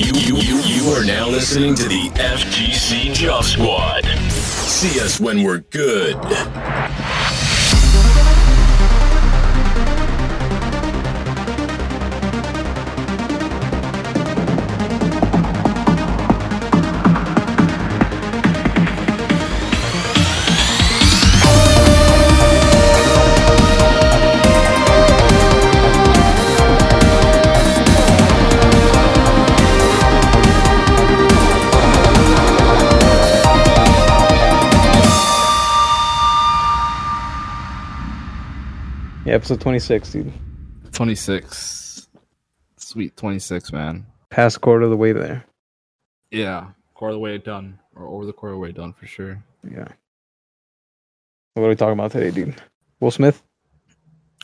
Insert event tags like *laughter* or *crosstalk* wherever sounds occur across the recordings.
You, you, you, you are now listening to the FGC Job Squad. See us when we're good. Yeah, episode 26, dude. 26. Sweet 26, man. Past quarter of the way there. Yeah. Quarter of the way done. Or over the quarter of the way done for sure. Yeah. What are we talking about today, dude? Will Smith?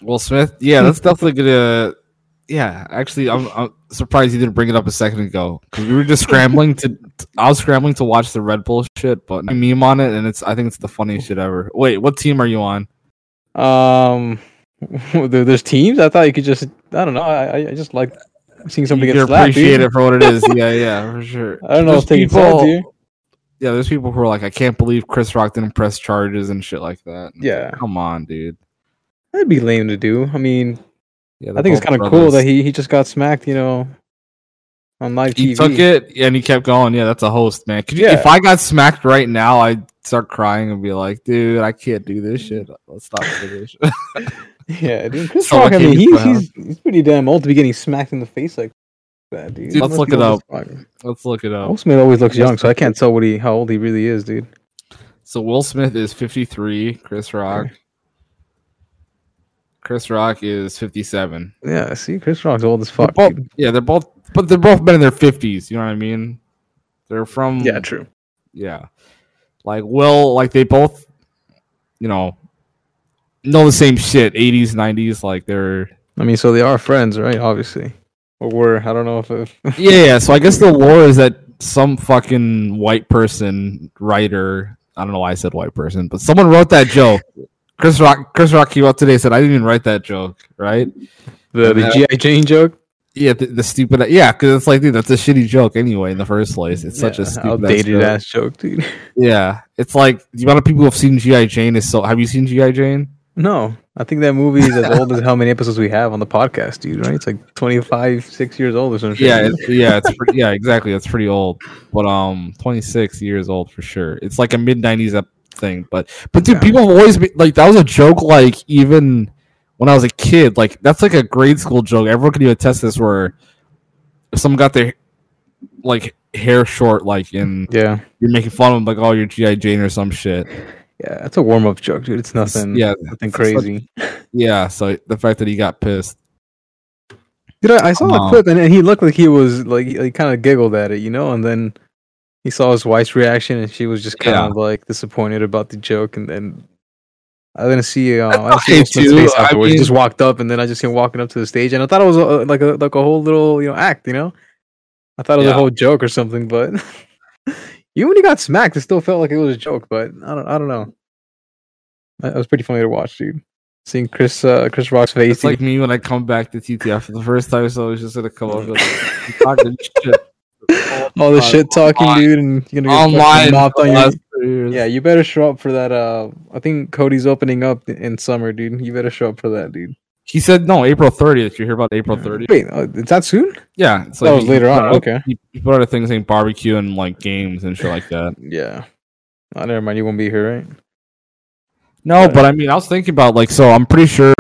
Will Smith? Yeah, that's definitely gonna. Yeah, actually, I'm, I'm surprised you didn't bring it up a second ago because we were just scrambling to. *laughs* I was scrambling to watch the Red Bull shit, but I meme on it, and it's. I think it's the funniest shit ever. Wait, what team are you on? Um, *laughs* there's teams. I thought you could just. I don't know. I I- just like seeing somebody you get slapped. appreciate dude. it for what it is. *laughs* Yeah, yeah, for sure. I don't know There's sides here. Yeah, there's people who are like, I can't believe Chris Rock didn't press charges and shit like that. And Yeah. like, come on, dude. That'd be lame to do. I mean, Yeah, I think it's kind of cool that he, he just got smacked, you know, on live TV. he TV. took it and he kept going. Yeah, that's a host, man. Could you, Yeah. if I got smacked right now, I'd start crying and be like, dude, I can't do this shit. Let's stop doing this shit. Yeah, dude. Chris Rock. I mean, he's, he's he's pretty damn old to be getting smacked in the face like that, dude. Dude, let's look it up. Let's look it up. Will Smith always looks young, so I can't tell what he how old he really is, dude. So Will Smith is 53. Chris Rock. Chris Rock is 57. Yeah, see, Chris Rock's old as They're fuck. both- yeah, they're both, but they're both been in their 50s. You know what I mean? They're from Yeah, true. yeah like will like they both you know know the same shit 80s 90s like they're I mean, so they are friends, right? Obviously, or were. I don't know if, if *laughs* yeah, yeah so i guess the lore is that some fucking white person writer i don't know why i said white person but someone wrote that joke chris rock chris rock came out today and said i didn't even write that joke right the the Yeah. Uh, GI Jane joke. yeah the, the stupid yeah because it's like dude that's a shitty joke anyway in the first place it's such a Yeah, stupid outdated joke. ass joke, dude. *laughs* yeah it's like the amount of people who have seen gi jane is so have you seen gi jane No, I think that movie is as old as how many episodes we have on the podcast, dude. Right? It's like twenty five, six years old or something. yeah, it's, yeah, it's pretty, yeah, exactly. It's pretty old, but um, 26 years old for sure. It's like a mid 90s ep- thing, but but dude, Yeah. people have always been like that was a joke. Like even when I was a kid, like that's like a grade school joke. Everyone can even attest this. Where if someone got their like hair short, like in yeah, you're making fun of them, like oh you're GI Jane or some shit. Yeah. That's a warm up joke, dude. It's nothing. yeah, nothing it's crazy. Yeah, so the fact that he got pissed. Dude, I, I saw the Um, clip and, and he looked like he was like he kind of giggled at it, you know, and then he saw his wife's reaction and she was just kind Yeah. of like disappointed about the joke, and then I didn't see uh, I didn't see too. I afterwards. he just walked up, and then I just him walking up to the stage, and I thought it was a, like a like a whole little you know act, you know. I thought it was Yeah. a whole joke or something, but *laughs* even when he got smacked, it still felt like it was a joke. But I don't I don't know. That was pretty funny to watch, dude. Seeing Chris uh, Chris Rock's face, It's like me when I come back to TTF for the first time, so I was just gonna come up with *laughs* talking shit. *laughs* all the Uh, shit talking, dude, and you're gonna get online fucking mopped on your. last three years. Yeah, you better show up for that. Uh, I think Cody's opening up in summer, dude. You better show up for that, dude. He said no, April 30th. You hear about April 30th? Wait, uh, is that soon? Yeah, it's That was he later put on, out- okay. He, he put out a thing saying barbecue and like games and shit like that. *sighs* Yeah. Oh, never mind. You won't be here, right? No, but I mean, I was thinking about like, so I'm pretty sure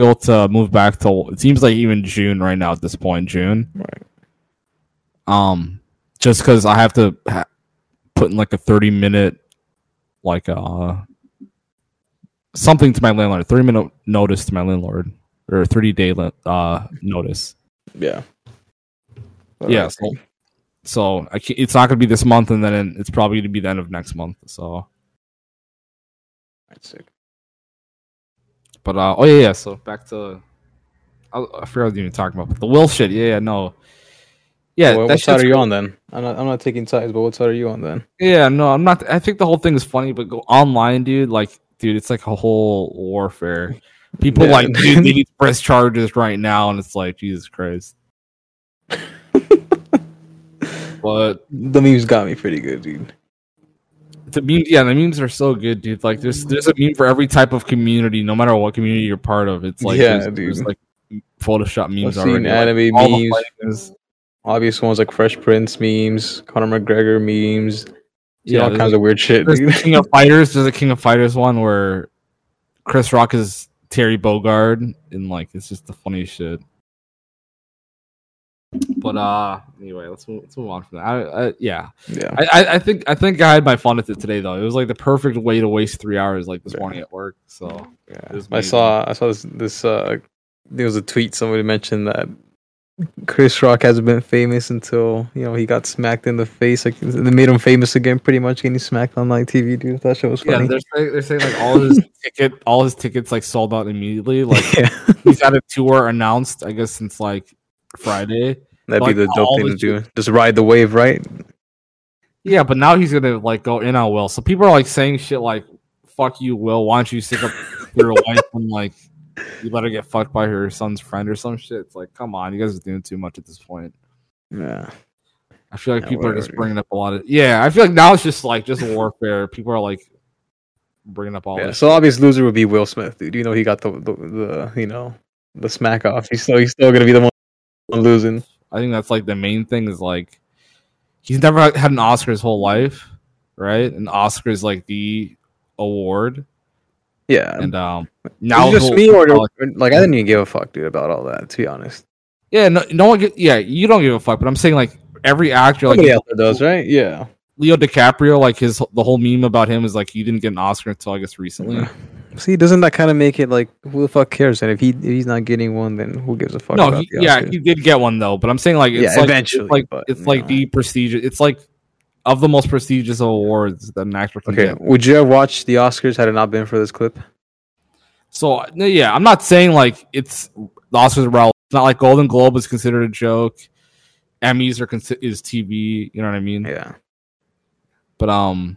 able to move back to. It seems like even June right now at this point, June. Right. Um, just because I have to ha- put in like a 30 minute, like uh, something to my landlord, 30 minute notice to my landlord, or 30 day uh notice. Yeah. yeah, so, so I can't, it's not going to be this month, and then it's probably going to be the end of next month. So, That's sick. but uh, oh yeah, yeah. So back to, I, I forgot what was even talking about, but the will shit. Yeah, yeah, no, yeah. Well, what side are you cool. on then? I'm not. I'm not taking sides, but what side are you on then? Yeah, no, I'm not. I think the whole thing is funny, but go online, dude. Like, dude, it's like a whole warfare. People Yeah. like, dude, they need to press charges right now, and it's like, Jesus Christ. *laughs* but The memes got me pretty good, dude. the meme, yeah, the memes are so good, dude. Like there's there's a meme for every type of community, no matter what community you're part of. It's like Yeah, there's, there's dude. like Photoshop memes I've seen already. anime like, memes. Obvious ones like Fresh Prince memes, Conor McGregor memes, yeah, all kinds of weird shit, There's the King of Fighters. There's a King of Fighters one where Chris Rock is Terry Bogard, and like it's just the funniest shit. But uh, anyway, let's move, let's move on from that. I, I, yeah, yeah, I, I, think I think I had my fun with it today though. It was like the perfect way to waste three hours like this Yeah. morning at work. So yeah. I saw I saw this this uh there was a tweet somebody mentioned that Chris Rock hasn't been famous until you know he got smacked in the face. Like they made him famous again, pretty much getting smacked on like TV, dude. That shit was yeah, funny. they're saying, they're saying like all his *laughs* ticket, all his tickets like sold out immediately. *laughs* Like Yeah, he's had a tour announced, I guess since like Friday. that'd Like, be the dope thing to do. Just ride the wave, right? Yeah, but now he's gonna like go in on Will. So people are like saying shit like "fuck you, Will." Why don't you stick up your *laughs* wife and like you let her get fucked by her son's friend or some shit? It's like, come on, you guys are doing too much at this point. Yeah, I feel like Yeah, people are just bringing up a lot of yeah. I feel like now it's just like just warfare. People are like bringing up all yeah. So obvious loser would be Will Smith, dude. You know he got the the, the you know the smack off. He's still he's still gonna be the one losing. I think that's like the main thing is like he's never had an Oscar his whole life, right? And Oscar is like the award, Yeah, and um now just me or like I didn't even give a fuck, dude, about all that. To be honest, Yeah, no, no one. Yeah, you don't give a fuck. But I'm saying like every actor, like somebody does, right? Yeah. Leo DiCaprio, like his the whole meme about him is like he didn't get an Oscar until I guess recently. *laughs* See, doesn't that kind of make it like who the fuck cares? And if he if he's not getting one, then who gives a fuck? no, about he, yeah, he did get one though. But I'm saying like it's Yeah, like, eventually, it's like but, it's like the prestigious. It's like of the most prestigious awards that an actor can Okay, get. would you have watched the Oscars had it not been for this clip? So yeah, I'm not saying like it's the Oscars are relevant. It's not like Golden Globe is considered a joke. Emmys are consi- is TV. You know what I mean? Yeah, But um,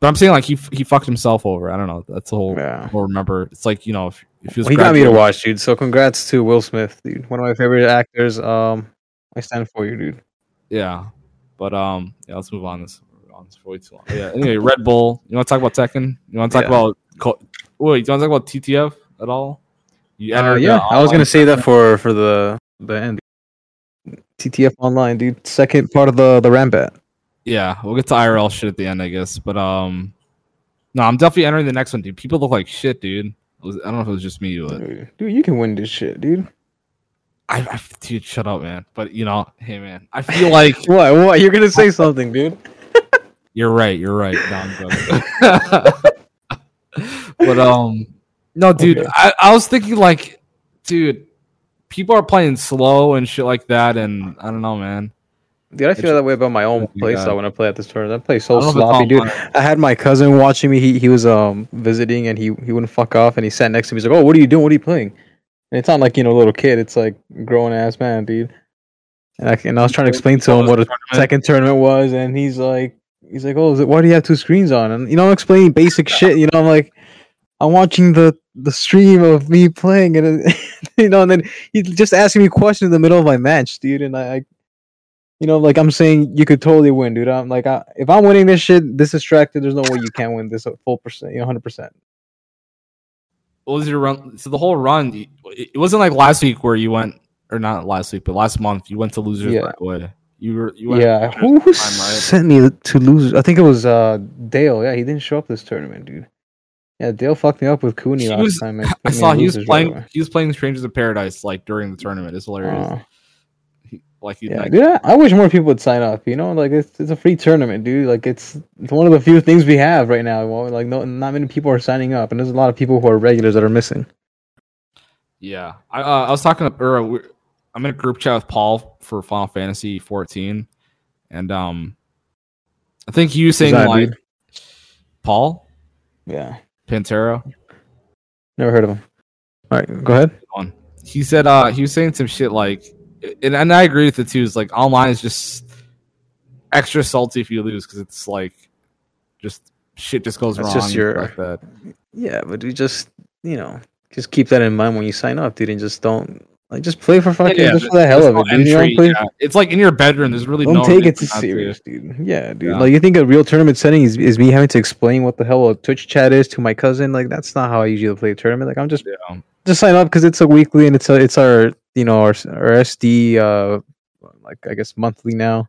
but I'm saying like he he fucked himself over. I don't know. That's the whole. yeah. Or remember, it's like you know if if he was Well, he got me to watch, dude. So congrats to Will Smith, dude. One of my favorite actors. Um, I stand for you, dude. Yeah, but um, yeah, let's move on. This on this for way too long. Yeah. Anyway, Red Bull. You want to talk about Tekken? You want to talk Yeah. about? Co- Wait, you want to talk about TTF at all? You Uh, yeah, I was gonna say that for for the the end. TTF online, dude. Second part of the the ranbat. Yeah, we'll get to IRL shit at the end, I guess. But um, no, I'm definitely entering the next one, dude. People look like shit, dude. I don't know if it was just me, but Dude, you can win this shit, dude. I, I dude, shut up, man. But you know, hey, man, I feel like *laughs* What? What? You're gonna say something, dude? *laughs* You're right. You're right. No, *laughs* but um, no, dude. Okay. I, I was thinking like, dude, people are playing slow and shit like that, and I don't know, man. Dude, I feel that way about my own play God. when I play at this tournament. I play so don't know if it's sloppy, dude. I had my cousin watching me. He he was um visiting and he he wouldn't fuck off and he sat next to me. He's like, "Oh, what are you doing? What are you playing?" And it's not like you know, a little kid. It's like grown ass man, dude. And I and I was trying to explain to him what a second tournament was, and he's like, he's like, "Oh, is it, why do you have two screens on?" And you know, I'm explaining basic shit. You know, I'm like, I'm watching the the stream of me playing, and *laughs* you know, and then he's just asking me questions in the middle of my match, dude. And I, I you know, like I'm saying, you could totally win, dude. I'm like, I, if I'm winning this shit, this distracted, there's no way you can't win this at full percent, you know, hundred percent. What was your run? So the whole run, it wasn't like last week where you went, or not last week, but last month you went to losers Yeah. right away. You were, you went Yeah, who, who time, right? sent me to lose? I think it was uh Dale. Yeah, he didn't show up this tournament, dude. Yeah, Dale fucked me up with Cooney last was- time. *laughs* I saw he was losers right playing. he was playing Strangers of Paradise like during the tournament. It's hilarious. Uh, like he, yeah, like, dude, I, I wish more people would sign up. You know, like it's it's a free tournament, dude. Like it's it's one of the few things we have right now. Well, like no, not many people are signing up, and there's a lot of people who are regulars that are missing. Yeah, I uh, I was talking to or I'm in a group chat with Paul for Final Fantasy 14, and um, I think you saying that, like dude? Paul Yeah, Pantera. never heard of him. All right, go ahead. He said uh he was saying some shit like, and, and I agree with it too. Is like online is just extra salty if you lose because it's like just shit just goes That's wrong. just your- like that. Yeah, but we just you know just keep that in mind when you sign up, dude, and just don't Like just play for fucking Yeah, just for the hell of it, dude. You play. yeah. It's like in your bedroom. There's really Don't no take it too serious, dude. Yeah, dude. Yeah. Like you think a real tournament setting is, is me having to explain what the hell a Twitch chat is to my cousin? Like that's not how I usually play a tournament. Like I'm just Yeah. just sign up because it's a weekly and it's a, it's our you know our our SD uh like I guess monthly now.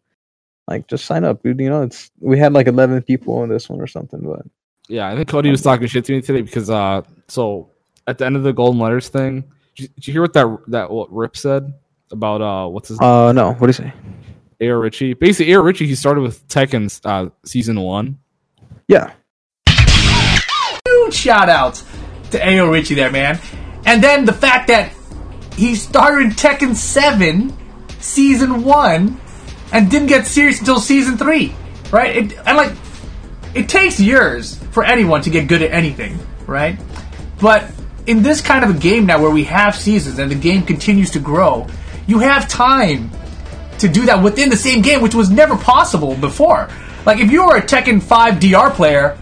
Like just sign up, dude. You know it's we had like 11 people on this one or something, but Yeah, I think Cody was talking shit to me today because uh, so at the end of the golden letters thing, did you, did you hear what that that what Rip said about uh what's his uh no, what do you say? Ayo Richie? Basically, Ayo Richie he started with Tekken uh season one. Yeah, huge shout outs to Ayo Richie there, man. And then the fact that he started in Tekken 7, season 1, and didn't get serious until season 3, right? It, and like, it takes years for anyone to get good at anything, right? But in this kind of a game now where we have seasons and the game continues to grow, you have time to do that within the same game, which was never possible before. Like, if you were a Tekken 5 DR player,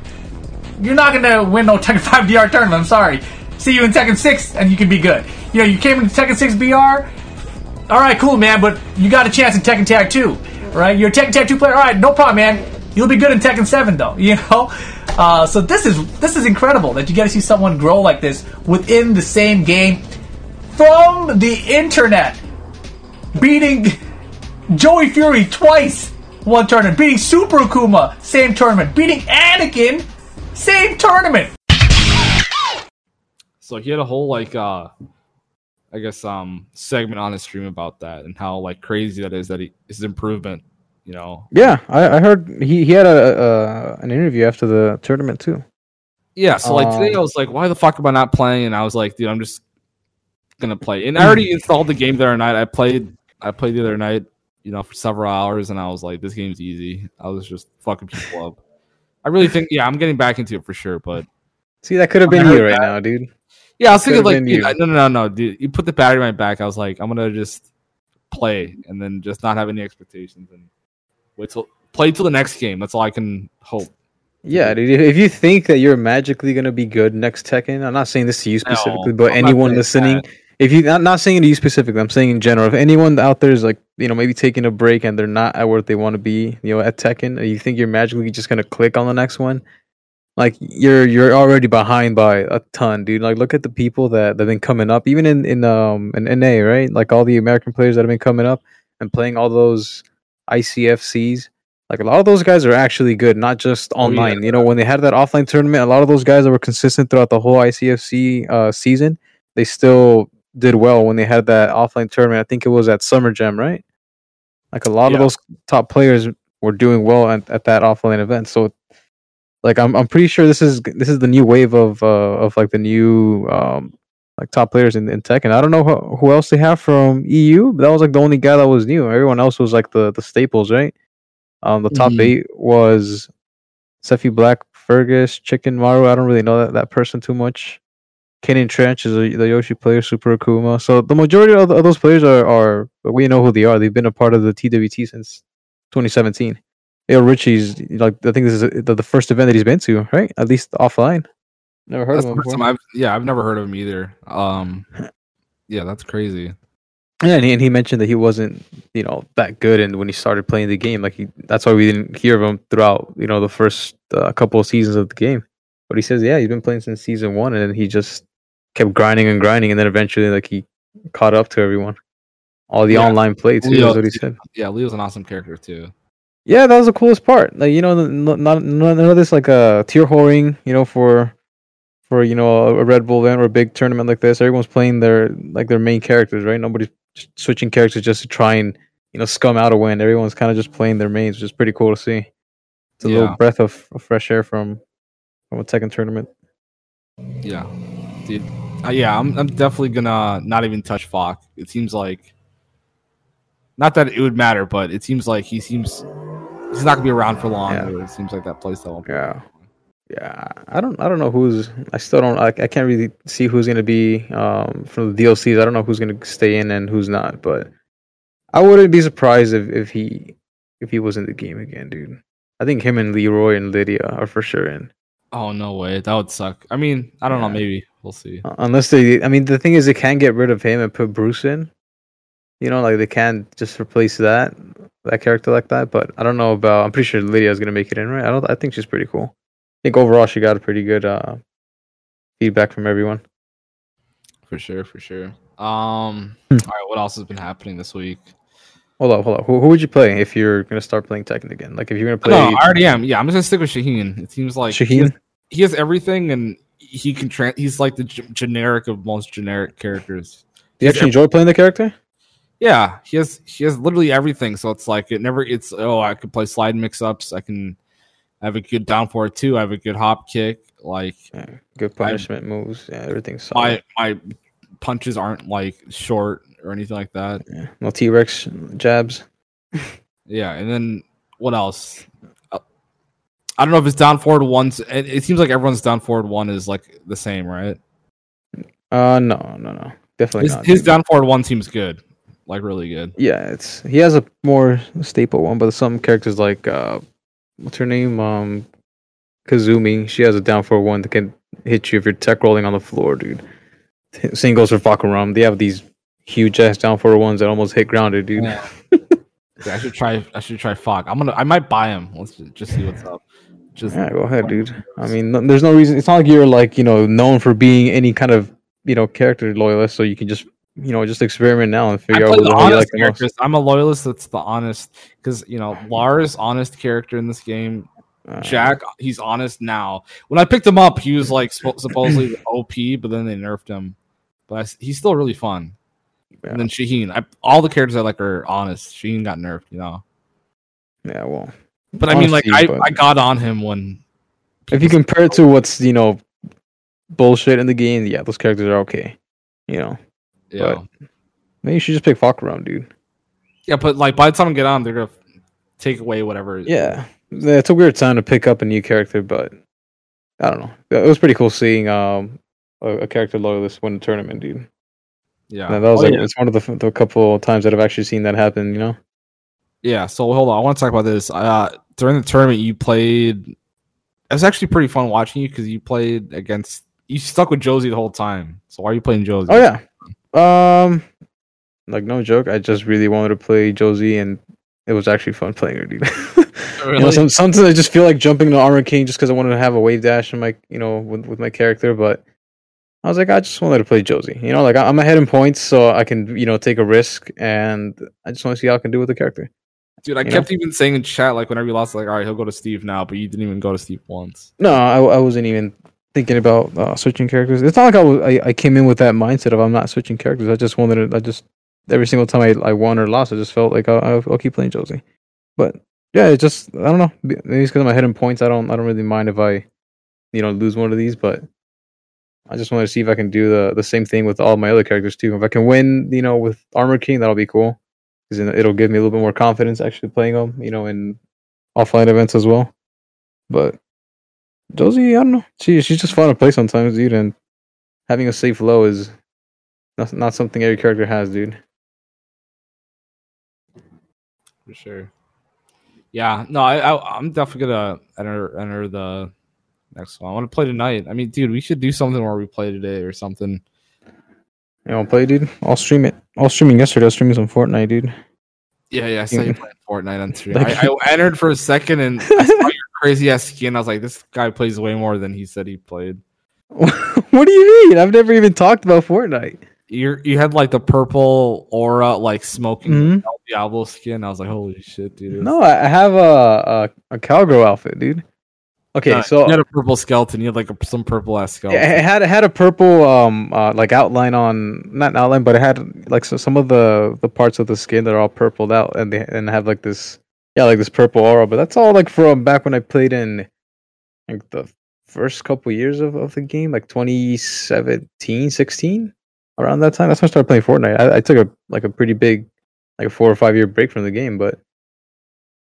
you're not gonna win no Tekken *laughs* 5 DR tournament. I'm sorry. See you in Tekken 6, and you can be good. You know, you came into Tekken 6 BR. All right, cool, man. But you got a chance in Tekken Tag 2, right? You're a Tekken Tag 2 player. All right, no problem, man. You'll be good in Tekken 7, though. *laughs* You know. Uh, so this is this is incredible that you get to see someone grow like this within the same game from the internet, beating *laughs* Joey Fury twice one tournament, beating Super Akuma same tournament, beating Anakin same tournament. So he had a whole like uh, I guess um segment on his stream about that and how like crazy that is that he his improvement. You know, yeah. I, I heard he, he had a, an interview after the tournament too. Yeah, so like today Um, I was like, why the fuck am I not playing? And I was like, dude, I'm just gonna play. And I already installed the game the other night. I played I played the other night, you know, for several hours and I was like, this game's easy. I was just fucking people up. I really think yeah, I'm getting back into it for sure, but See, that could have been you right that. now, dude. yeah, I was thinking like dude, no no no no dude. You put the battery in my back, I was like, I'm gonna just play and then just not have any expectations and wait till play till the next game. That's all I can hope. Yeah, dude. If you think that you're magically gonna be good next Tekken, I'm not saying this to you No, specifically, but I'm anyone listening, that. if you not not saying to you specifically, I'm saying in general. If anyone out there is like, you know, maybe taking a break and they're not at where they want to be, you know, at Tekken, you think you're magically just gonna click on the next one, like you're you're already behind by a ton, dude. Like look at the people that that have been coming up, even in in um in NA, right? Like all the American players that have been coming up and playing all those ICFCs. Like a lot of those guys are actually good, not just Oh, yeah. online. You know, when they had that offline tournament, a lot of those guys that were consistent throughout the whole ICFC uh, season, they still did well when they had that offline tournament. I think it was at Summer Jam, right? Like a lot of those top players were doing well at, at that offline event. So, like, I'm I'm pretty sure this is this is the new wave of uh, of like the new um, like top players in, in tech. And I don't know who, who else they have from EU, but that was like the only guy that was new. Everyone else was like the the staples, right? Um, the top Mhm. eight was Sephi Black, Fergus, Chicken Maru. I don't really know that, that person too much. Kenan Trench is a, the Yoshi player, Super Akuma. So the majority of, of those players are, are we know who they are. They've been a part of the TWT since 2017. Ayo Richie's like I think this is the, the first event that he's been to, right? At least offline. Never heard That's of him first before. time I've yeah, I've never heard of him either. Um yeah, that's crazy. Yeah, and he, and he mentioned that he wasn't, you know, that good, and when he started playing the game, like he, that's why we didn't hear of him throughout, you know, the first uh, couple of seasons of the game. But he says, yeah, he's been playing since season one, and then he just kept grinding and grinding, and then eventually, like he caught up to everyone. All the Yeah. online play too. Leo- is what he said. Yeah, Leo's an awesome character too. Yeah, that was the coolest part. Like you know, n- n- not none of this like a tier whoring, you know, for for you know a Red Bull event or a big tournament like this. Everyone's playing their like their main characters, right? Nobody's switching characters just to try and you know scum out a win. Everyone's kind of just playing their mains, which is pretty cool to see. It's a Yeah. little breath of, of fresh air from from a second tournament. Yeah, dude. Uh, yeah, I'm I'm definitely gonna not even touch Falk. It seems like not that it would matter, but it seems like he seems he's not gonna be around for long. Yeah. It seems like that playstyle. Yeah. Yeah, I don't. I don't know who's. I still don't. I, I can't really see who's going to be um, from the DLCs. I don't know who's going to stay in and who's not. But I wouldn't be surprised if, if he if he was in the game again, dude. I think him and Leroy and Lydia are for sure in. Oh no way, that would suck. I mean, I don't know, maybe, we'll see. Uh, Unless they, I mean, the thing is, they can get rid of him and put Bruce in. You know, like they can just replace that that character like that. But I don't know about. I'm pretty sure Lydia's gonna make it in, right? I don't. I think she's pretty cool. I think overall she got a pretty good uh, feedback from everyone. For sure, for sure. Um, Hmm. all right, what else has been happening this week? Hold up, hold up. Who, who would you play if you're gonna start playing Tekken again? Like if you're gonna play No, I already am. Yeah, I'm just gonna stick with Shaheen. It seems like he has, Shaheen. he has everything, and he can. Tra- he's like the g- generic of most generic characters. Do you actually enjoy playing the character? Yeah, he has. He has literally everything. So it's like it never. It's oh, I could play slide mix ups. I can I have a good down for it too. I have a good hop kick. Like Yeah, good punishment moves. Yeah, everything's solid. my my punches aren't like short or anything like that. Yeah. No T Rex jabs. Yeah, and then what else? Uh, I don't know if it's down forward ones. It, it seems like everyone's down forward one is like the same, right? Uh, no, no, no, definitely His, not. his down forward one seems good, like really good. Yeah, it's he has a more staple one, but some characters like uh, what's her name? Um, Kazumi. She has a down for one that can hit you if you're tech rolling on the floor, dude. *laughs* Same goes for Fahkumram. They have these huge ass down for ones that almost hit grounded, dude. Yeah. *laughs* Yeah, I should try. I should try Fog. I'm gonna. I might buy him. Let's ju- just see what's up. Just Yeah, go ahead, dude. I mean, no, there's no reason. It's not like you're like you know known for being any kind of you know character loyalist, so you can just you know just experiment now and I figure out what the you honest like the most. I'm a loyalist. That's the honest because you know Lars honest character in this game. Uh, Jack, he's honest now. When I picked him up, he was like spo- *clears throat* supposedly OP, but then they nerfed him. But I he's still really fun. Yeah. And then Shaheen, I, all the characters I like are honest. Shaheen got nerfed, you know. yeah, well, But I mean, like I, but- I got on him when if you compare it to what's you know bullshit in the game, yeah, those characters are okay. You know, yeah, but- maybe you should just pick Fahkumram, dude. yeah. But like by the time I get on, they're gonna take away whatever. Yeah, Yeah, it's a weird time to pick up a new character, but I don't know. It was pretty cool seeing um a, a character loyalist win a tournament, dude. yeah. And that was Oh, like yeah. it's one of the, the couple times that I've actually seen that happen. You know. Yeah, so hold on. I want to talk about this. Uh, during the tournament, you played. It was actually pretty fun watching you because you played against. You stuck with Josie the whole time. So why are you playing Josie? Oh yeah. Um, like no joke, I just really wanted to play Josie, and it was actually fun playing her, dude. Really? You know, some, sometimes I just feel like jumping to Armor King just because I wanted to have a wave dash in my, you know, with, with my character. But I was like, I just wanted to play Josie. You know, like I'm ahead in points, so I can, you know, take a risk, and I just want to see how I can do with the character. Dude, I you kept even saying in chat like whenever you lost, like, all right, he'll go to Steve now, but you didn't even go to Steve once. No, I, I wasn't even thinking about uh, switching characters. It's not like I, was, I I came in with that mindset of I'm not switching characters. I just wanted to. I just every single time I, I won or lost, I just felt like I'll, I'll, I'll keep playing Josie. But yeah, it just I don't know. Maybe it's because I'm ahead in points. I don't I don't really mind if I, you know, lose one of these. But I just want to see if I can do the the same thing with all my other characters too. If I can win, you know, with Armor King, that'll be cool. Because it'll give me a little bit more confidence actually playing them, you know, in offline events as well. But Josie, I don't know. She she's just fun to play sometimes, dude. And having a safe low is not not something every character has, dude. For sure. Yeah, no, I, I I'm definitely gonna enter enter the next one. I want to play tonight. I mean, dude, we should do something where we play today or something. You want to play, dude? I'll stream it. I was streaming yesterday. I was streaming some Fortnite, dude. Yeah, yeah, I saw you *laughs* playing Fortnite on stream. Like- I, I entered for a second and *laughs* I saw your crazy ass skin. I was like, this guy plays way more than he said he played. *laughs* what do you mean? I've never even talked about Fortnite. You you had like the purple aura, like smoking Mhm. Diablo skin. I was like, holy shit, dude. No, I I have a a, a cowgirl outfit, dude. Okay, No, so you had a purple skeleton. You had like a, some purple ass skeleton. Yeah, it had it had a purple um uh, like outline on not an outline, but it had like so, some of the the parts of the skin that are all purpled out, and they and have like this yeah like this purple aura. But that's all like from back when I played in like the first couple years of, of the game, like 2017, 16, around that time. That's when I started playing Fortnite. I, I took a like a pretty big like a four or five year break from the game, but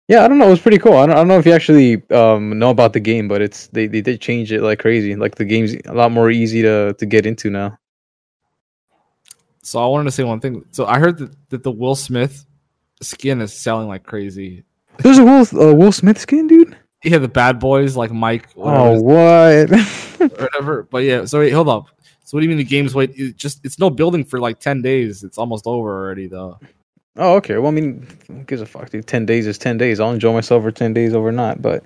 yeah, I don't know. It was pretty cool. I don't, I don't know if you actually um, know about the game, but it's they, they did change it like crazy. Like the game's a lot more easy to, to get into now. So I wanted to say one thing. So I heard that, that the Will Smith skin is selling like crazy. There's a Will uh, Will Smith skin, dude. Yeah, the bad boys like Mike, Oh, what? *laughs* whatever. But yeah, so wait, hold up. So what do you mean the game's wait? It just it's no building for like ten days. It's almost over already though. Oh, okay. Well, I mean, who gives a fuck, dude? Ten days is ten days. I'll enjoy myself for ten days over not. But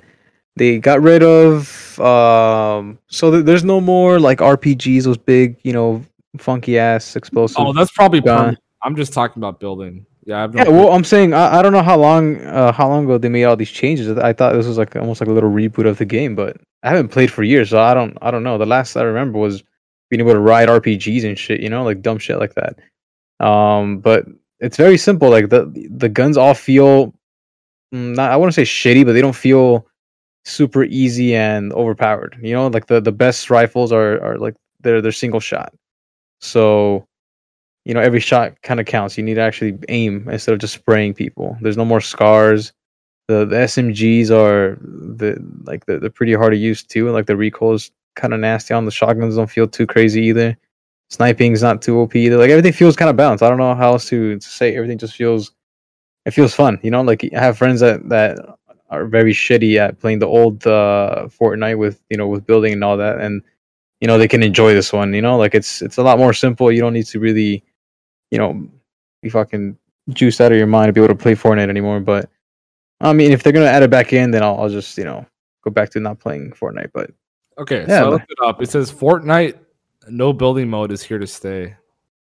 they got rid of um, so th- there's no more like RPGs. Those big, you know, funky ass explosive. Oh, that's probably permanent. I'm just talking about building. Yeah, I've yeah. Well, I'm saying I, I don't know how long uh, how long ago they made all these changes. I thought this was like almost like a little reboot of the game, but I haven't played for years, so I don't I don't know. The last I remember was being able to ride RPGs and shit. You know, like dumb shit like that. Um, but it's very simple. Like the the guns all feel mm, not I wouldn't say shitty, but they don't feel super easy and overpowered. You know, like the the best rifles are are like they're they're single shot. So, you know, every shot kind of counts. You need to actually aim instead of just spraying people. There's no more scars. The the SMGs are the like they're, they're pretty hard to use too. Like the recoil is kind of nasty on the shotguns. Don't feel too crazy either. Sniping's not too OP either. Like everything feels kind of balanced. I don't know how else to, to say. Everything just feels it feels fun. You know, like I have friends that that are very shitty at playing the old uh, Fortnite with you know with building and all that, and you know they can enjoy this one. You know, like it's it's a lot more simple. You don't need to really, you know, be fucking juiced out of your mind to be able to play Fortnite anymore. But I mean, if they're gonna add it back in, then I'll, I'll just you know go back to not playing Fortnite. But Okay, Yeah, so I looked it up. It says Fortnite no building mode is here to stay.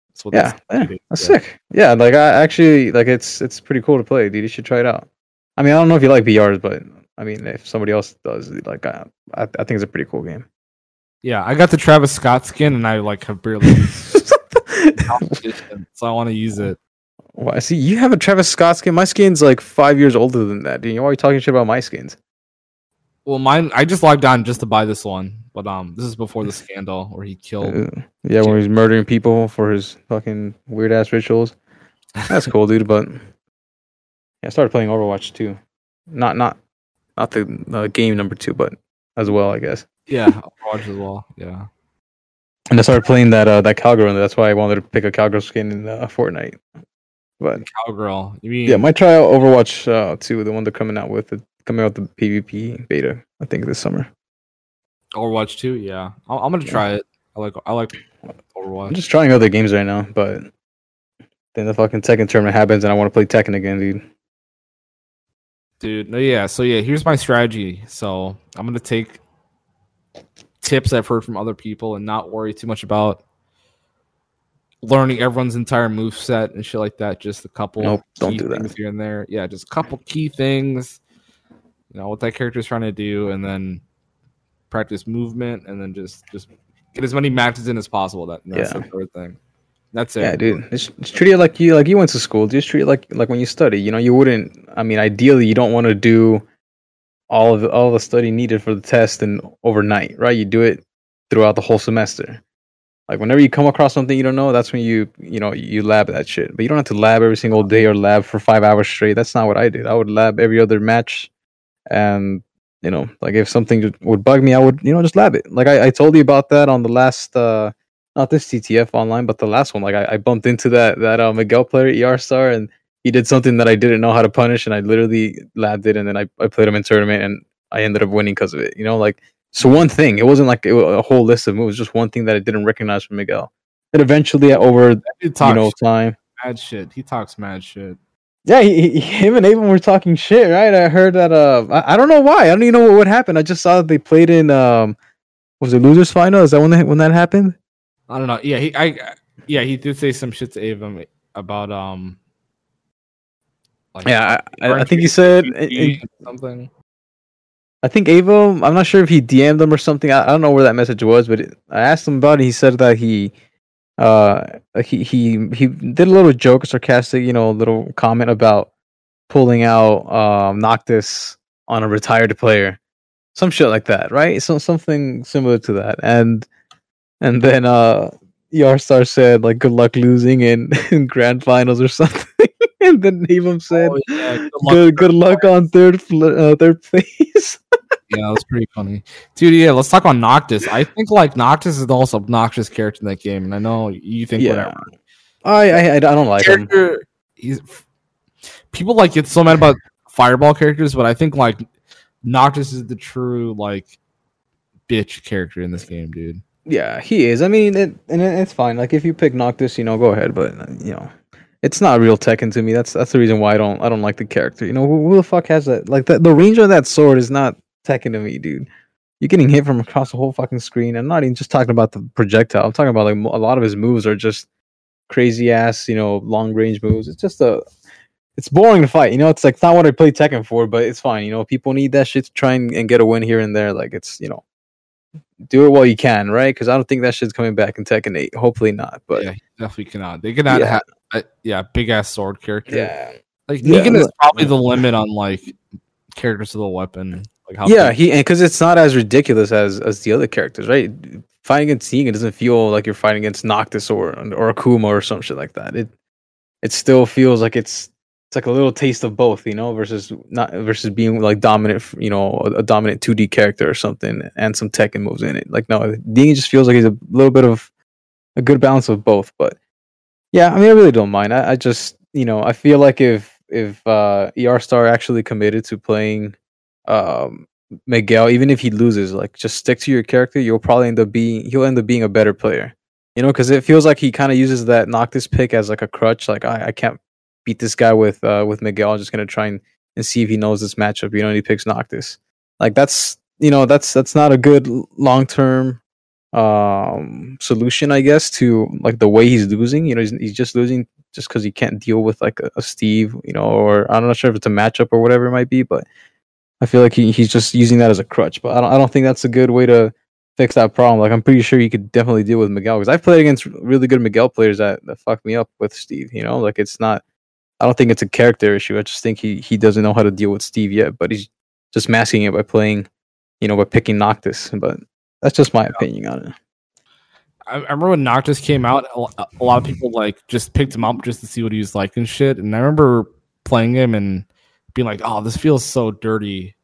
That's what yeah, this yeah that's yeah. sick. Yeah, like I actually like it's it's pretty cool to play, dude. You should try it out. I mean, I don't know if you like BRs, but I mean, if somebody else does, like I, I, I think it's a pretty cool game. Yeah, I got the Travis Scott skin and I like have barely *laughs* so I want to use it. Why? See, you have a Travis Scott skin. My skin's like five years older than that. Dude. Why are you talking shit about my skins? Well, mine I just logged on just to buy this one, but um, this is before the scandal where he killed. Uh, yeah, when he's murdering people for his fucking weird ass rituals. That's cool, dude. But yeah, I started playing Overwatch too. Not not not the uh, game number two, but as well, I guess. Yeah, Overwatch as well. Yeah. And I started playing that uh, that cowgirl. and That's why I wanted to pick a cowgirl skin in uh, Fortnite. But Cowgirl. You mean yeah, might try out Overwatch uh, two, the one they're coming out with, it coming out the PvP beta. I think this summer. Overwatch 2? Yeah. I'm, I'm gonna try it. I like I like Overwatch. I'm just trying other games right now, but then the fucking Tekken tournament happens, and I want to play Tekken again, dude. Dude, no, yeah. So yeah, here's my strategy. So I'm gonna take tips I've heard from other people and not worry too much about learning everyone's entire move set and shit like that. Just a couple Nope, don't do that. here and there. Yeah, just a couple key things. You know what that character's trying to do, and then practice movement, and then just just get as many matches in as possible. That that's Yeah. the third thing. That's it. Yeah, dude. Just, just treat it like you like you went to school. Just treat it like like when you study. You know, you wouldn't. I mean, ideally, you don't want to do all of the, all the study needed for the test and overnight, right? You do it throughout the whole semester. Like whenever you come across something you don't know, that's when you you know you lab that shit. But you don't have to lab every single day or lab for five hours straight. That's not what I did. I would lab every other match, and you know, like if something would bug me, I would you know just lab it. Like I, I told you about that on the last. uh not this TTF online, but the last one. Like I, I bumped into that that uh, Miguel player, ER star, and he did something that I didn't know how to punish, and I literally labbed it, and then I, I played him in tournament, and I ended up winning because of it. You know, like so one thing. It wasn't like it was a whole list of moves, just one thing that I didn't recognize from Miguel. And eventually, over you know time, mad shit. He talks mad shit. yeah, he, he, *laughs* him and Avon were talking shit, right? I heard that. Uh, I, I don't know why. I don't even know what, what happened. I just saw that they played in um, was it losers final? Is that when they, when that happened? I don't know. Yeah, he I yeah, he did say some shit to Avon about um like Yeah, I, I, think you he said. Something. I think Avo, I'm not sure if he DM'd them or something. I, I don't know where that message was, but it, I asked him about it. He said that he, uh, he he he did a little joke, sarcastic, you know, a little comment about pulling out um Noctis on a retired player, some shit like that, right? So something similar to that, and and then uh, Yarstar said like, "Good luck losing in, *laughs* in grand finals or something," *laughs* and then Avon said, Oh, yeah, good luck "Good good luck on third fl- uh, third place." *laughs* Yeah, that was pretty funny. Dude, yeah, let's talk about Noctis. I think like Noctis is the most obnoxious character in that game, and I know you think yeah, whatever. I, I I don't like him. He's people like get so mad about fireball characters, but I think like Noctis is the true like bitch character in this game, dude. Yeah, he is. I mean, it, and it's fine. Like if you pick Noctis, you know, go ahead. But uh, you know, it's not real Tekken to me. That's that's the reason why I don't I don't like the character. You know, who, who the fuck has that? Like the the range of that sword is not Tekken to me, dude. You're getting hit from across the whole fucking screen. I'm not even just talking about the projectile. I'm talking about like a lot of his moves are just crazy ass, you know, long range moves. It's just a it's boring to fight. You know, it's like it's not what I play Tekken for, but it's fine. You know, people need that shit to try and, and get a win here and there. Like it's you know, do it while you can, right? Because I don't think that shit's coming back in Tekken Eight. Hopefully not. But yeah, definitely cannot. They cannot Yeah. have uh, yeah, big ass sword character. yeah, Like Yeah, Negan is probably the limit on like characters with a weapon. Like how yeah, big- he because it's not as ridiculous as as the other characters, right? Fighting against Negan doesn't feel like you're fighting against Noctis or or Akuma or some shit like that. It it still feels like it's it's like a little taste of both, you know, versus not versus being like dominant, you know, a, a dominant 2D character or something, and some Tekken moves in it. Like no, Negan just feels like he's a little bit of a good balance of both. But yeah, I mean, I really don't mind. I, I just you know, I feel like if if uh ER Star actually committed to playing um Miguel, even if he loses, like just stick to your character, you'll probably end up being he'll end up being a better player. You know, because it feels like he kind of uses that Noctis pick as like a crutch. Like I, I can't beat this guy with uh with Miguel. I'm just gonna try and, and see if he knows this matchup. You know, and he picks Noctis. Like that's you know that's that's not a good long term um solution, I guess, to like the way he's losing. You know, he's, he's just losing just because he can't deal with like a, a Steve. You know, or I'm not sure if it's a matchup or whatever it might be, but I feel like he, he's just using that as a crutch. But I don't I don't think that's a good way to fix that problem. Like I'm pretty sure you could definitely deal with Miguel because I've played against really good Miguel players that, that fuck me up with Steve. You know, like it's not. I don't think it's a character issue. I just think he he doesn't know how to deal with Steve yet. But he's just masking it by playing, you know, by picking Noctis. But that's just my opinion on it. I, remember when Noctis came out, a lot of people like just picked him up just to see what he was like and shit. And I remember playing him and being like, "Oh, this feels so dirty."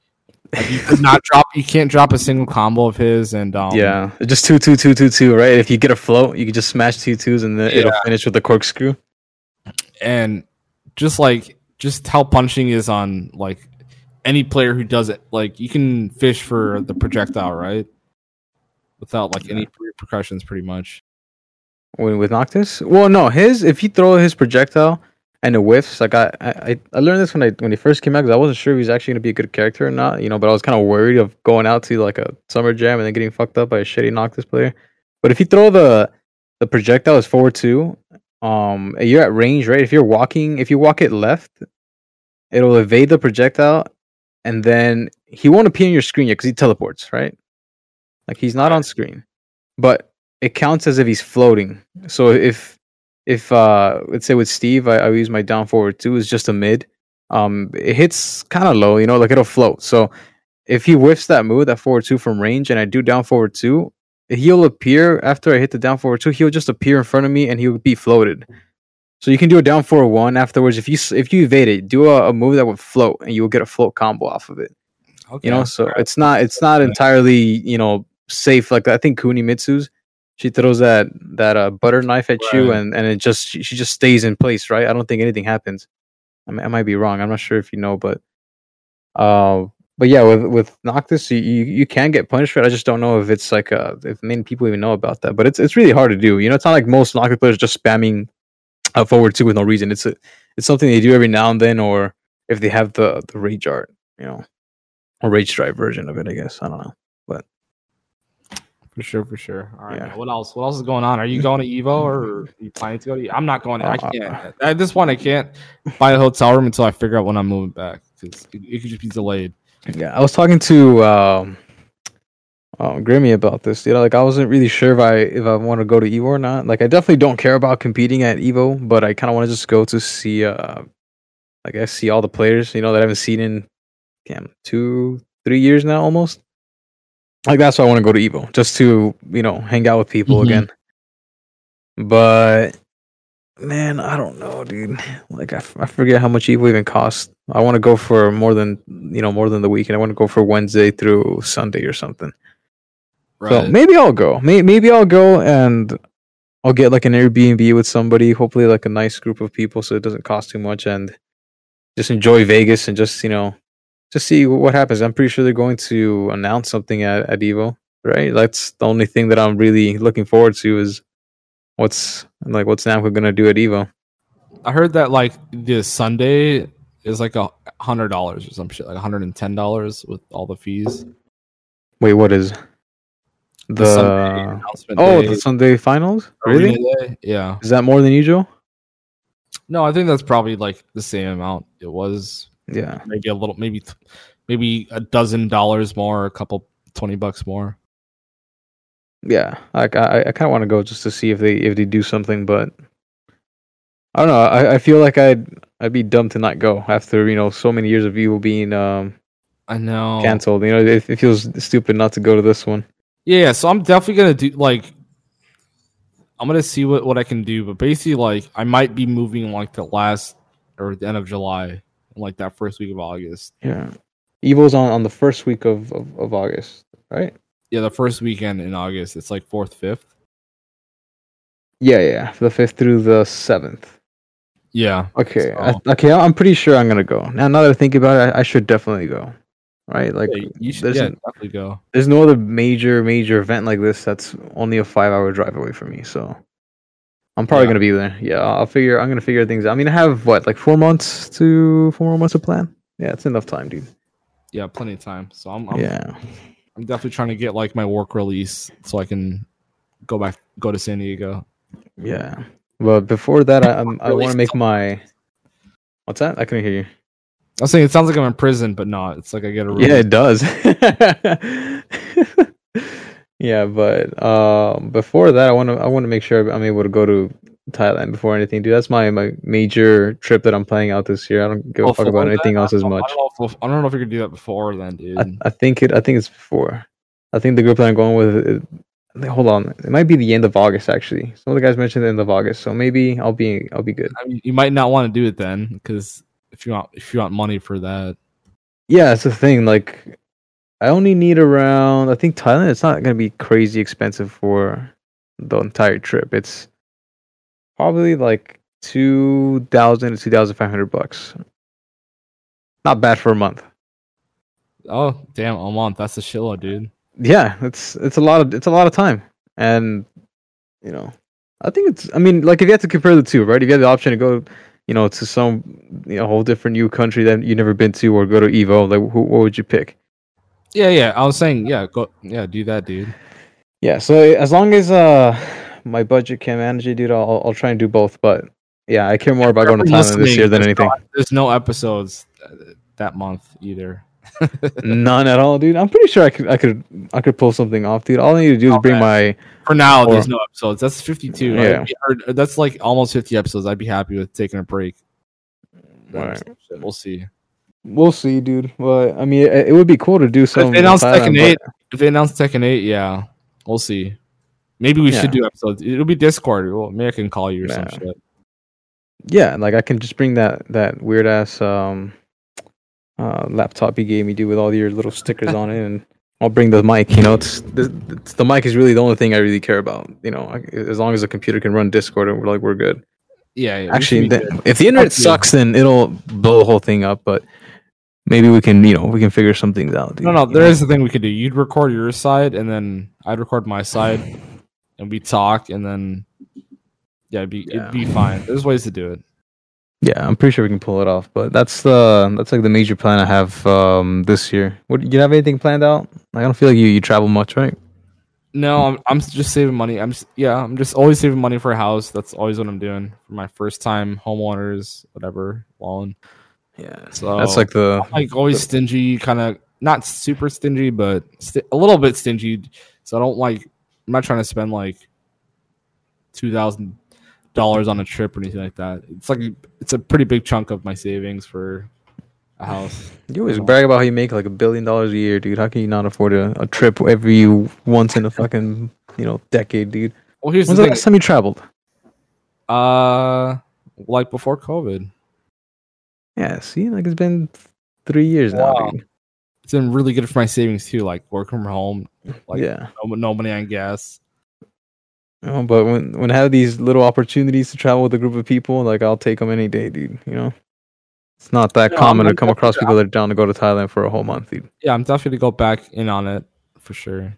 Like you could not *laughs* drop, you can't drop a single combo of his, and um, yeah, just two two two two two. Right? If you get a float, you can just smash two twos and then it'll finish with a corkscrew. and just like just how punching is on like any player who does it. Like you can fish for the projectile, right? Without like any repercussions, pretty much. When with Noctis? Well, no, his if he throw his projectile and it whiffs, like I I, I learned this when I when he first came out because I wasn't sure if he was actually gonna be a good character or not, you know. But I was kind of worried of going out to like a summer jam and then getting fucked up by a shitty Noctis player. But if you throw the the projectile is forward two, um, you're at range, right? If you're walking, if you walk it left, it'll evade the projectile, and then he won't appear on your screen yet because he teleports, right? Like he's not on screen, but it counts as if he's floating. So if if uh let's say with Steve, I, I use my down forward two is just a mid. Um, it hits kind of low, you know, like it'll float. So if he whiffs that move, that forward two from range, and I do down forward two, he'll appear after I hit the down forward two. He'll just appear in front of me, and he'll be floated. So you can do a down forward one afterwards. If you if you evade it, do a, a move that would float, and you will get a float combo off of it Okay. you know so it's not it's not entirely you know safe like i think Kunimitsu's she throws that that uh, butter knife at you and and it just she, she just stays in place right? I don't think anything happens. I, mean, I might be wrong. I'm not sure if you know but uh but yeah with with noctis you, you you can get punished for it. I just don't know if it's like uh if many people even know about that but it's it's really hard to do. You know it's not like most noctis players just spamming uh, forward two with no reason. It's a it's something they do every now and then or if they have the the rage art you know or rage drive version of it i guess. I don't know For sure, for sure. All right. Yeah. What else? What else is going on? Are you going to Evo or *laughs* are you planning to go to? Evo? I'm not going. To, I Uh, can't. At this point, I can't buy a hotel room until I figure out when I'm moving back because it, it could just be delayed. Yeah, I was talking to um, um Grimmy about this. You know, like I wasn't really sure if I if I want to go to Evo or not. Like I definitely don't care about competing at Evo, but I kind of want to just go to see uh, like I see all the players. You know that I haven't seen in damn two three years now almost. Like that's why I want to go to Evo, just to you know hang out with people Mhm. again. But man, I don't know, dude. Like I, f- I forget how much Evo even costs. I want to go for more than you know more than the weekend. I want to go for Wednesday through Sunday or something. Right. So maybe I'll go. Maybe maybe I'll go and I'll get like an Airbnb with somebody. Hopefully, like a nice group of people, so it doesn't cost too much, and just enjoy Vegas and just you know just see what happens. I'm pretty sure they're going to announce something at, at Evo. right? That's the only thing that I'm really looking forward to is what's like what's Namco gonna do at Evo. I heard that like the Sunday is like a hundred dollars or some shit, like hundred and ten dollars with all the fees. Wait, what is the, Sunday announcement oh day, the Sunday finals? Really? Yeah. Is that more than usual? No, I think that's probably like the same amount. It was Yeah. maybe a little, maybe maybe a dozen dollars more, a couple twenty bucks more. Yeah. Like I, I kind of want to go just to see if they if they do something, but I don't know. I, I feel like I'd I'd be dumb to not go after you know so many years of Evo being um I know. canceled. You know, it, it feels stupid not to go to this one. Yeah, yeah, so I'm definitely gonna do like I'm gonna see what what I can do, but basically like I might be moving like the last or the end of July, like that first week of August. Yeah. Evo's on on the first week of of, of August, right? Yeah, the first weekend in August. It's like fourth, fifth. Yeah, yeah, the fifth through the seventh. Yeah, Okay, I, okay, I'm pretty sure I'm gonna go. Now, now that I think about it, I, I should definitely go. Right, like yeah, you should yeah, definitely go. there's no other major major event like this that's only a five hour drive away from me. So I'm probably Yeah. gonna be there. Yeah, I'll figure. I'm gonna figure things out. I mean, I have what like four months to four more months to plan. Yeah, it's enough time, dude. Yeah, plenty of time. So I'm I'm, yeah, I'm definitely trying to get like my work release so I can go back go to San Diego. yeah. But before that, I, I'm, I want to make my. What's that? I couldn't hear you. I was saying it sounds like I'm in prison, but not. It's like I get a room. Yeah, it does. *laughs* yeah, but um, before that, I want to I want to make sure I'm able to go to Thailand before anything, dude. That's my my major trip that I'm planning out this year. I don't give a Oh, fuck about that? anything else as much. I don't, know if, I don't know if we could do that before then, dude. I, I think it. I think it's before. I think the group that I'm going with. It, hold on, it might be the end of August actually. Some of the guys mentioned the end of August, so maybe I'll be I'll be good. I mean, you might not want to do it then because if you want if you want money for that, Yeah, that's the thing. Like, I only need around. I think Thailand. It's not gonna be crazy expensive for the entire trip. It's probably like two thousand to two thousand five hundred bucks. Not bad for a month. oh damn, a month that's a shitload, dude. Yeah, it's it's a lot of it's a lot of time, and you know, I think it's. I mean, like if you had to compare the two, right? If you had the option to go, you know, to some you know whole different new country that you've never been to, or go to Evo, like who, what would you pick? Yeah, yeah. I was saying, yeah, go, yeah, do that, dude. Yeah, so as long as uh my budget can manage it, dude, I'll I'll try and do both. But yeah, I care more about going to Thailand this year than anything. No, there's no episodes uh, that month either. *laughs* None at all, dude. I'm pretty sure I could I could I could pull something off, dude. All I need to do is bring my For now, Or- there's no episodes. That's 52. Yeah. be- that's like almost 50 episodes. I'd be happy with taking a break. Alright. We'll see. We'll see, dude. But I mean, it, it would be cool to do something. if they announce Thailand, Tekken but- 8, if they announce Tekken 8, yeah, we'll see. Maybe we Yeah. should do episodes. It'll be Discord. Well, maybe I can call you or some Yeah. shit. Yeah, like I can just bring that that weird ass um uh laptop you gave me, dude, with all your little stickers on it, and I'll bring the mic. You know, it's the, it's, the mic is really the only thing I really care about. You know, I, as long as the computer can run Discord, and we're like we're good. Yeah, yeah Actually, the- if the internet sucks, then it'll blow the whole thing up. But maybe we can, you know, we can figure some things out. No, no, there know? is the thing we could do. You'd record your side, and then I'd record my side, and we talk, and then yeah, it'd be Yeah. it'd be fine. There's ways to do it. Yeah, I'm pretty sure we can pull it off. But that's the that's like the major plan I have um this year. What you have anything planned out? I don't feel like you you travel much, right? No, I'm I'm just saving money. I'm s- yeah, I'm just always saving money for a house. That's always what I'm doing for my first time homeowners, whatever loan. Yeah, So that's like the like always stingy, kind of not super stingy, but sti- a little bit stingy. So I don't like. I'm not trying to spend like two thousand dollars on a trip or anything like that. It's like it's a pretty big chunk of my savings for a house. you always brag about how you make like a billion dollars a year, dude. How can you not afford a, a trip every once in a fucking you know decade, dude? Well, here's When's the the thing. last time you traveled? Uh, like before COVID, Yeah, see, like it's been three years now, dude. it's been really good for my savings too. Like working from home, like yeah, no, no money on gas. Oh, but when when I have these little opportunities to travel with a group of people, like I'll take them any day, dude. You know, it's not that No, common I'm- to come across people that are down to go to Thailand for a whole month, dude. Yeah, I'm definitely gonna go back in on it for sure.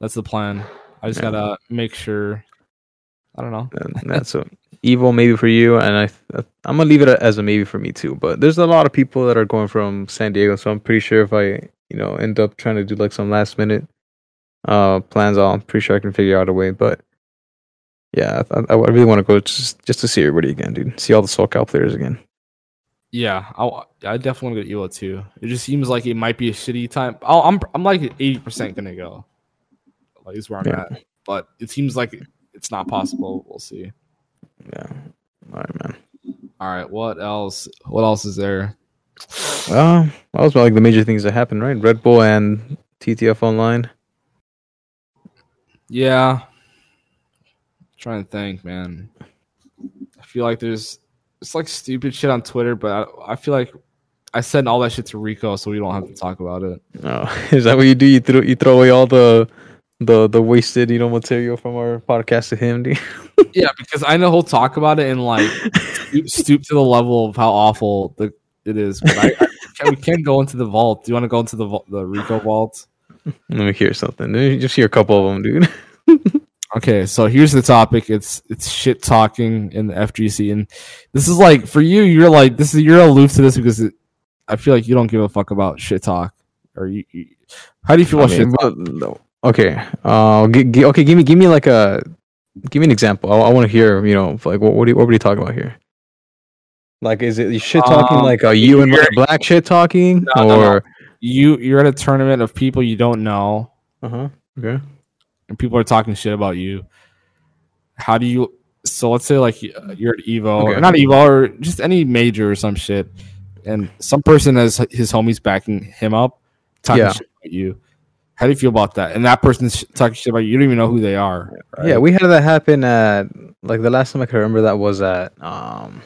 That's the plan. I just Yeah. gotta make sure. I don't know. That's *laughs* a Evo maybe for you, and I I'm gonna leave it as a maybe for me too. But there's a lot of people that are going from San Diego, so I'm pretty sure if I you know end up trying to do like some last minute uh plans, I'm pretty sure I can figure out a way. But yeah, I, I I really want to go just just to see everybody again, dude. See all the SoCal players again. Yeah, I I definitely want to go to Evo too. It just seems like it might be a shitty time. I'll, I'm I'm like eighty percent gonna go. Like is where I'm Yeah. at, but it seems like it's not possible. We'll see. Yeah. All right, man. All right, what else? What else is there? Well, that was like the major things that happened, right? Red Bull and TTF Online. Yeah, trying to think, man. I feel like there's it's like stupid shit on Twitter, but I, I feel like I sent all that shit to Rico, so we don't have to talk about it. Oh, *laughs* is that what you do? You throw you throw away all the the the wasted you know material from our podcast to him. *laughs* Yeah, because I know he'll talk about it and like stoop, stoop to the level of how awful the it is. But I, I can, we can go into the vault. Do you want to go into the vault, the Rico vault? Let me hear something. Let me just hear a couple of them, dude. *laughs* Okay, so here's the topic. It's it's shit talking in the FGC, and this is like for you. You're like this is you're aloof to this because it, I feel like you don't give a fuck about shit talk. Or you, you how do you feel I about shit talk? no. Okay. Uh, gi- gi- okay. Give me give me like a give me an example. I, I want to hear. You know, like what what, are you, what were you talking about here? Like, is it shit talking Um, like are you and black shit talking, No, no, no. or You you're at a tournament of people you don't know, uh huh? Okay. and people are talking shit about you. How do you? So let's say like you're at Evo, Okay. or not Evo, or just any major or some shit, and some person has his homies backing him up, talking Yeah. shit about you. How do you feel about that? And that person's talking shit about you. You don't even know who they are. right? Yeah, we had that happen at like the last time I can remember that was at um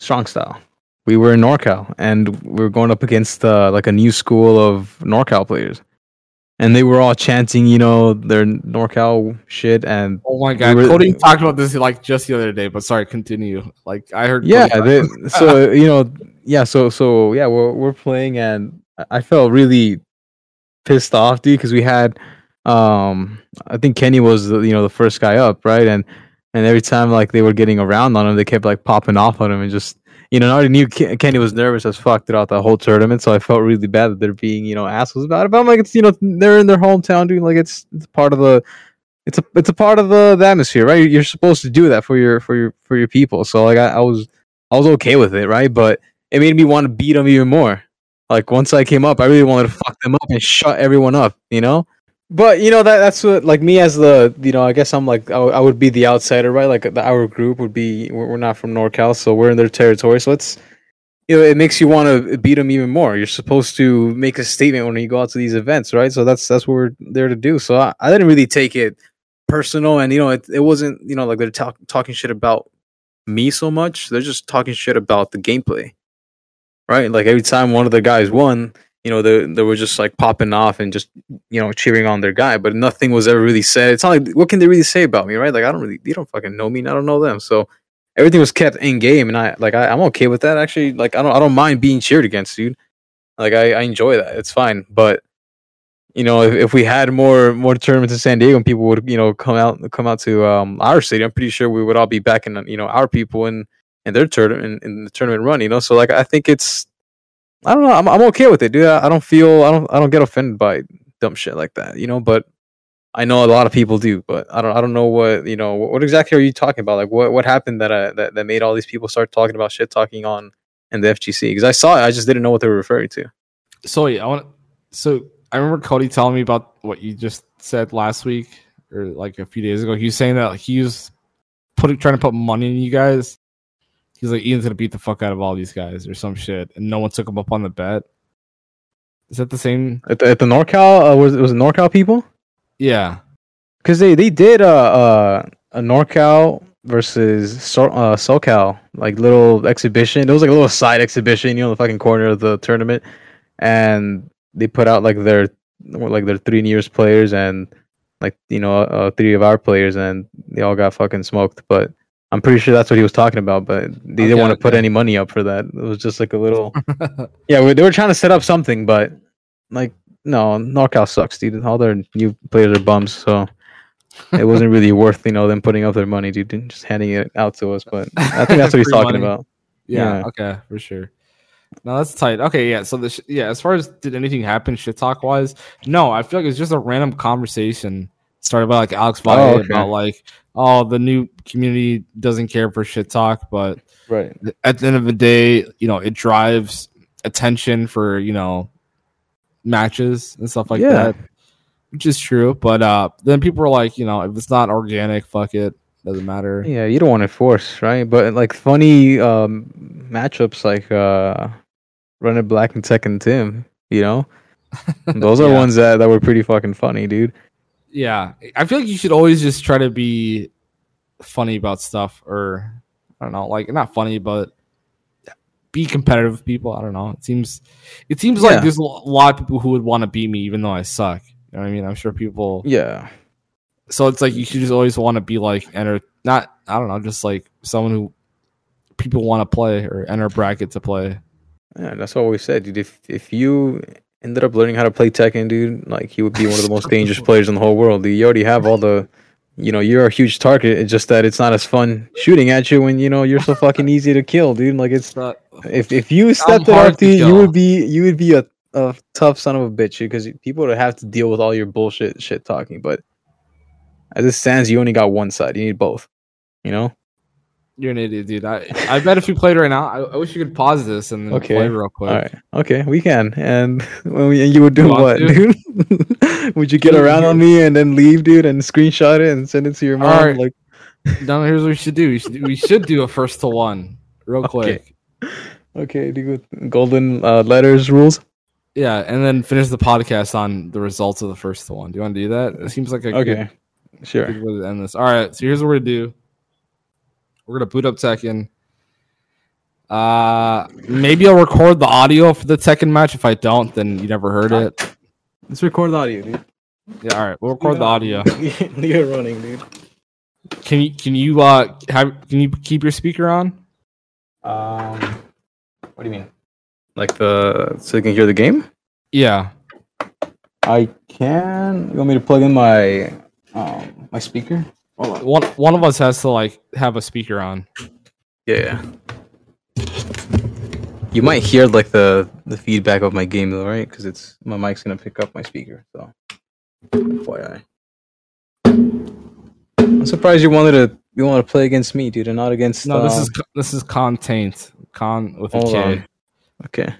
Strong Style. We were in NorCal and we were going up against uh, like a new school of NorCal players. And they were all chanting, you know, their NorCal shit and Oh my god, were- Cody talked about this like just the other day. But sorry, continue. Like I heard. yeah, they, so *laughs* you know, yeah, so so yeah, we're we're playing and I felt really pissed off, dude, because we had um I think Kenny was you know the first guy up, right? And and every time like they were getting around on him, they kept like popping off on him and just you know, I already knew Ken- Kenny was nervous as fuck throughout the whole tournament, so I felt really bad that they're being you know assholes about it. But I'm like, it's you know they're in their hometown, dude. Like it's it's part of the it's a it's a part of the, the atmosphere, right? You're supposed to do that for your for your for your people. So like I, I was I was okay with it, right? But it made me want to beat them even more. Like once I came up, I really wanted to fuck them up and shut everyone up, you know. But you know that that's what like me as the you know I guess I'm like I, I would be the outsider, right? Like the, our group would be we're, we're not from NorCal, so we're in their territory. So it's you know it makes you want to beat them even more. You're supposed to make a statement when you go out to these events, right? So that's that's what we're there to do. So I, I didn't really take it personal, and you know it it wasn't you know like they're talk, talking shit about me so much. They're just talking shit about the gameplay, right? Like every time one of the guys won, you know, they they were just like popping off and just you know cheering on their guy, but nothing was ever really said. It's not like what can they really say about me, right? Like I don't really, they don't fucking know me, and I don't know them, so everything was kept in game, and I like I, I'm okay with that. Actually, like I don't I don't mind being cheered against, dude. Like I, I enjoy that. It's fine, but you know, if, if we had more more tournaments in San Diego and people would you know come out come out to um our city, I'm pretty sure we would all be backing you know our people in in their tournament in, in the tournament run. You know, so like I think it's I don't know. I'm I'm okay with it, dude. I, I don't feel I don't I don't get offended by dumb shit like that. You know, but I know a lot of people do. But I don't I don't know what you know. What, what exactly are you talking about? Like what what happened that uh, that that made all these people start talking about shit talking on in the FGC? Because I saw it, I just didn't know what they were referring to. So I want. So I remember Cody telling me about what you just said last week or like a few days ago. He was saying that he was putting trying to put money in you guys. He's like Ian's gonna beat the fuck out of all these guys or some shit, and no one took him up on the bet. Is that the same? At the, at the NorCal, uh, was it was it NorCal people? Yeah. Because they they did uh, uh, a NorCal versus so, uh, SoCal like little exhibition. It was like a little side exhibition, you know, in the fucking corner of the tournament, and they put out like their like their three nearest players and like you know uh, three of our players, and they all got fucking smoked. But I'm pretty sure that's what he was talking about. But they didn't want to put okay. any money up for that. It was just like a little *laughs* yeah. we- They were trying to set up something, but like no, NorCal sucks, dude. All their new players are bums, so it *laughs* wasn't really worth you know them putting up their money, dude, and just handing it out to us. But I think that's what he's *laughs* talking money. about. Yeah, Yeah. Okay. For sure. No, that's tight. Okay. Yeah. So the sh- yeah, as far as did anything happen shit talk wise, no. I feel like it's just a random conversation started by like Alex Valle Oh, okay. about like, oh, the new community doesn't care for shit talk, but Right. at the end of the day, you know, it drives attention for you know matches and stuff like Yeah. that, which is true. But uh, then people were like, you know, if it's not organic, fuck it, doesn't matter. Yeah, you don't want to force, right? But like funny um matchups like uh Running Black and Tech and Tim, you know? *laughs* Those are Yeah. ones that, that were pretty fucking funny, dude. Yeah, I feel like you should always just try to be funny about stuff, or I don't know, like not funny, but be competitive with people. I don't know. It seems, it seems Yeah. like there's a lot of people who would want to beat me, even though I suck. You know what I mean? I'm sure people. Yeah. So it's like you should just always want to be like enter, not I don't know, just like someone who people want to play or enter bracket to play. Yeah, that's what we said, dude. If if you ended up learning how to play Tekken, dude, like he would be one of the most dangerous *laughs* players in the whole world. Dude. You already have all the you know, you're a huge target. It's just that it's not as fun shooting at you when you know you're so fucking easy to kill, dude. Like it's not. if if you stepped it up, dude, you would be you would be a, a tough son of a bitch because people would have to deal with all your bullshit shit talking. But as it stands, you only got one side. You need both. You know? You're an idiot, dude. I, I bet if we played right now, I, I wish you could pause this and Okay. play real quick. All right. Okay, we can. And *laughs* when we, and you would do You what, to? dude? *laughs* would you get Dude, around on me and then leave, dude, and screenshot it and send it to your mom? Alright. Like, *laughs* No, here's what we should do. We should, we should do a first to one real Okay. quick. okay, dude, with golden uh, letters rules. Yeah, and then finish the podcast on the results of the first to one. Do you want to do that? It seems like a Okay, good, sure. good way to end this. All right, so here's what we're gonna do. We're gonna boot up Tekken. Uh, maybe I'll record the audio for the Tekken match. If I don't, then you never heard it. Let's record the audio, dude. Yeah, all right, we'll record the audio. *laughs* Leave it running, dude. Can you can you uh have can you keep your speaker on? Um, what do you mean? Like the so you can hear the game? Yeah. I can. You want me to plug in my um my speaker? Hold on. One one of us has to like have a speaker on. Yeah. You might hear like the the feedback of my game though, right? Because it's my mic's gonna pick up my speaker. So, FYI. I'm surprised you wanted to you want to play against me, dude, and not against. No, this um, is this is containt. Con with a K. On. okay.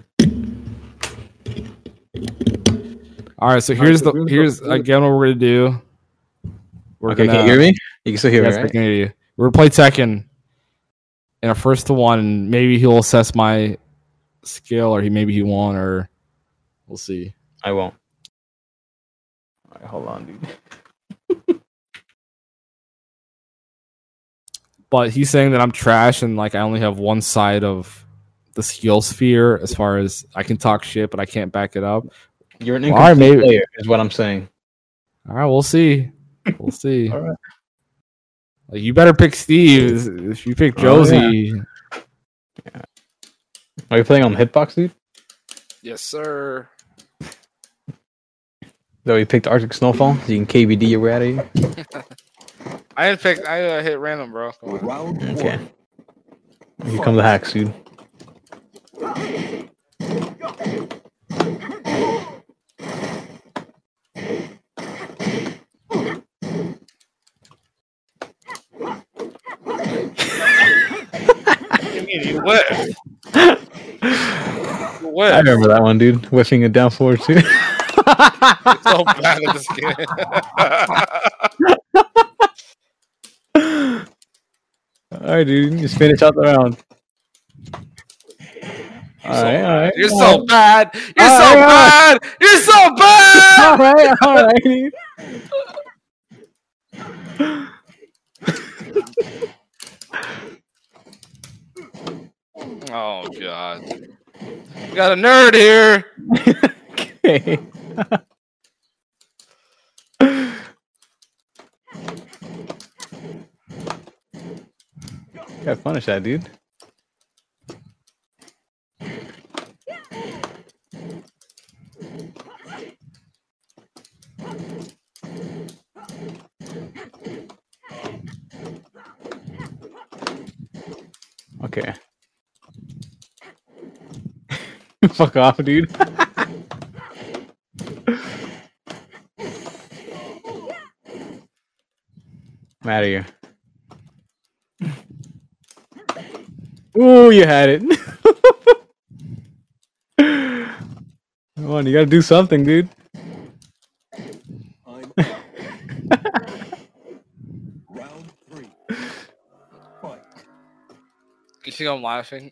All right, so here's the here's again what we're gonna do. We're Okay, gonna, can you hear me? You can still hear Yes, me, I right? can hear you. We're gonna play Tekken in a first to one, and maybe he'll assess my skill, or he maybe he won't, or we'll see. I won't. All right, hold on, dude. *laughs* But he's saying that I'm trash, and like I only have one side of the skill sphere as far as I can talk shit, but I can't back it up. You're an All right, incomplete maybe- player, is what I'm saying. All right, we'll see. We'll see. All right. Like, you better pick Steve. If you pick Oh, Josie, Are you playing on Hitbox, dude? yes, sir. So you picked Arctic Snowfall, so you can KBD your way out of here. *laughs* I didn't pick. I uh, hit random, bro. Come on. Round Okay. one. Here come the hacks, dude. *laughs* You mean whiffed? You I remember that one, dude. Whiffing it down forward too. so bad at this *laughs* game. all right, dude. Just finish out the round. All right, all right. You're all so bad. You're All so right, bad. You're so bad. right, *laughs* all right, *laughs* dude. Oh god. We got a nerd here. *laughs* Okay. Gotta punish that, dude. Okay. Fuck off, dude. *laughs* I'm out of here. Ooh, you had it. *laughs* Come on, you gotta do something, dude. *laughs* Round three. Fight. You think I'm laughing?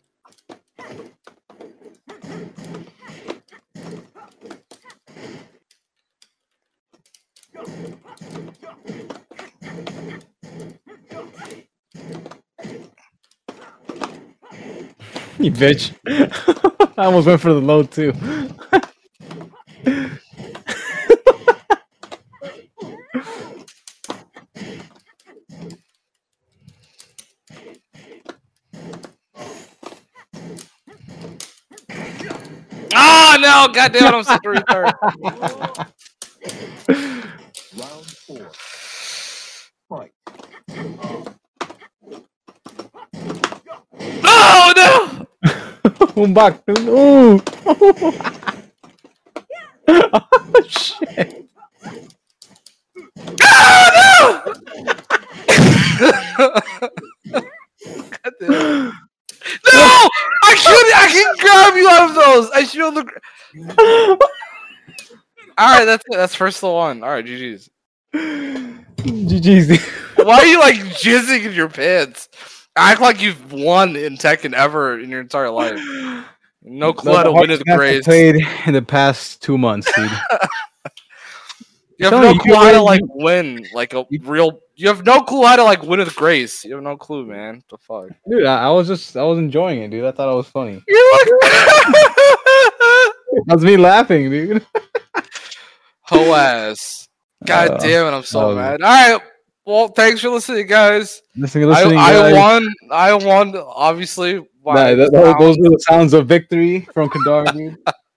You bitch. *laughs* I almost went for the load too. Ah no! God damn it! I'm such *laughs* a retard. Round four. Fight. Oh no! I'm back. Ooh. oh shit. Damn it. No! I should I can grab you out of those. I should look. All right, that's it. That's first to one. All right, GG's. GG's. Why are you like jizzing in your pants? Act like you've won in Tekken ever in your entire life. *gasps* No clue how to win match grace. Played in the past two months, dude. *laughs* You have no you, clue how to like win like a real. You have no clue how to like win with grace. You have no clue, man. The fuck. dude, I, I was just I was enjoying it, dude. I thought it was funny. You're like *laughs* *laughs* That was me laughing, dude. ho ass. God Uh, damn it! I'm so mad. All right. Well, thanks for listening, guys. Listening, I, listening, I guys. won. I won. Obviously. Nah, by th- th- those are the sounds of victory from Kadar, dude. *laughs*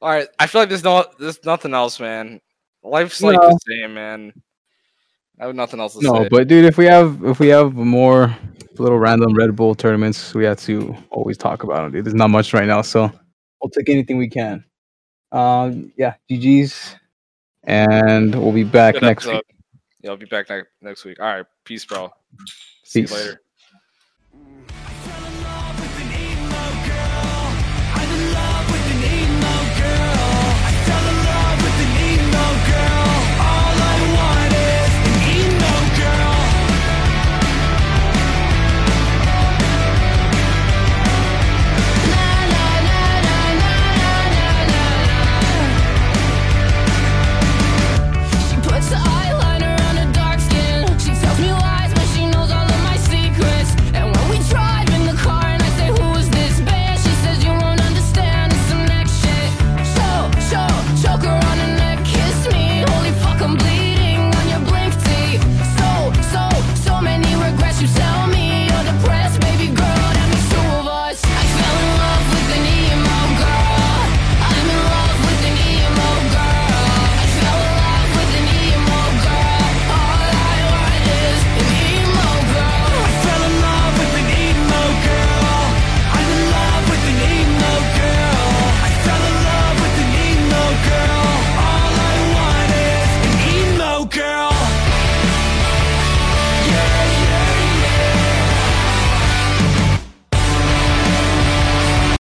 All right. I feel like there's no. There's nothing else, man. Life's like No. the same, man. I have nothing else to No, say. No, but dude, if we have if we have more little random Red Bull tournaments, we have to always talk about them. Dude. There's not much right now, so we'll take anything we can. Um, yeah, GG's, and we'll be back Good next episode. week. Yeah, I'll be back ne- next week. All right. Peace, bro. See Peace. you later.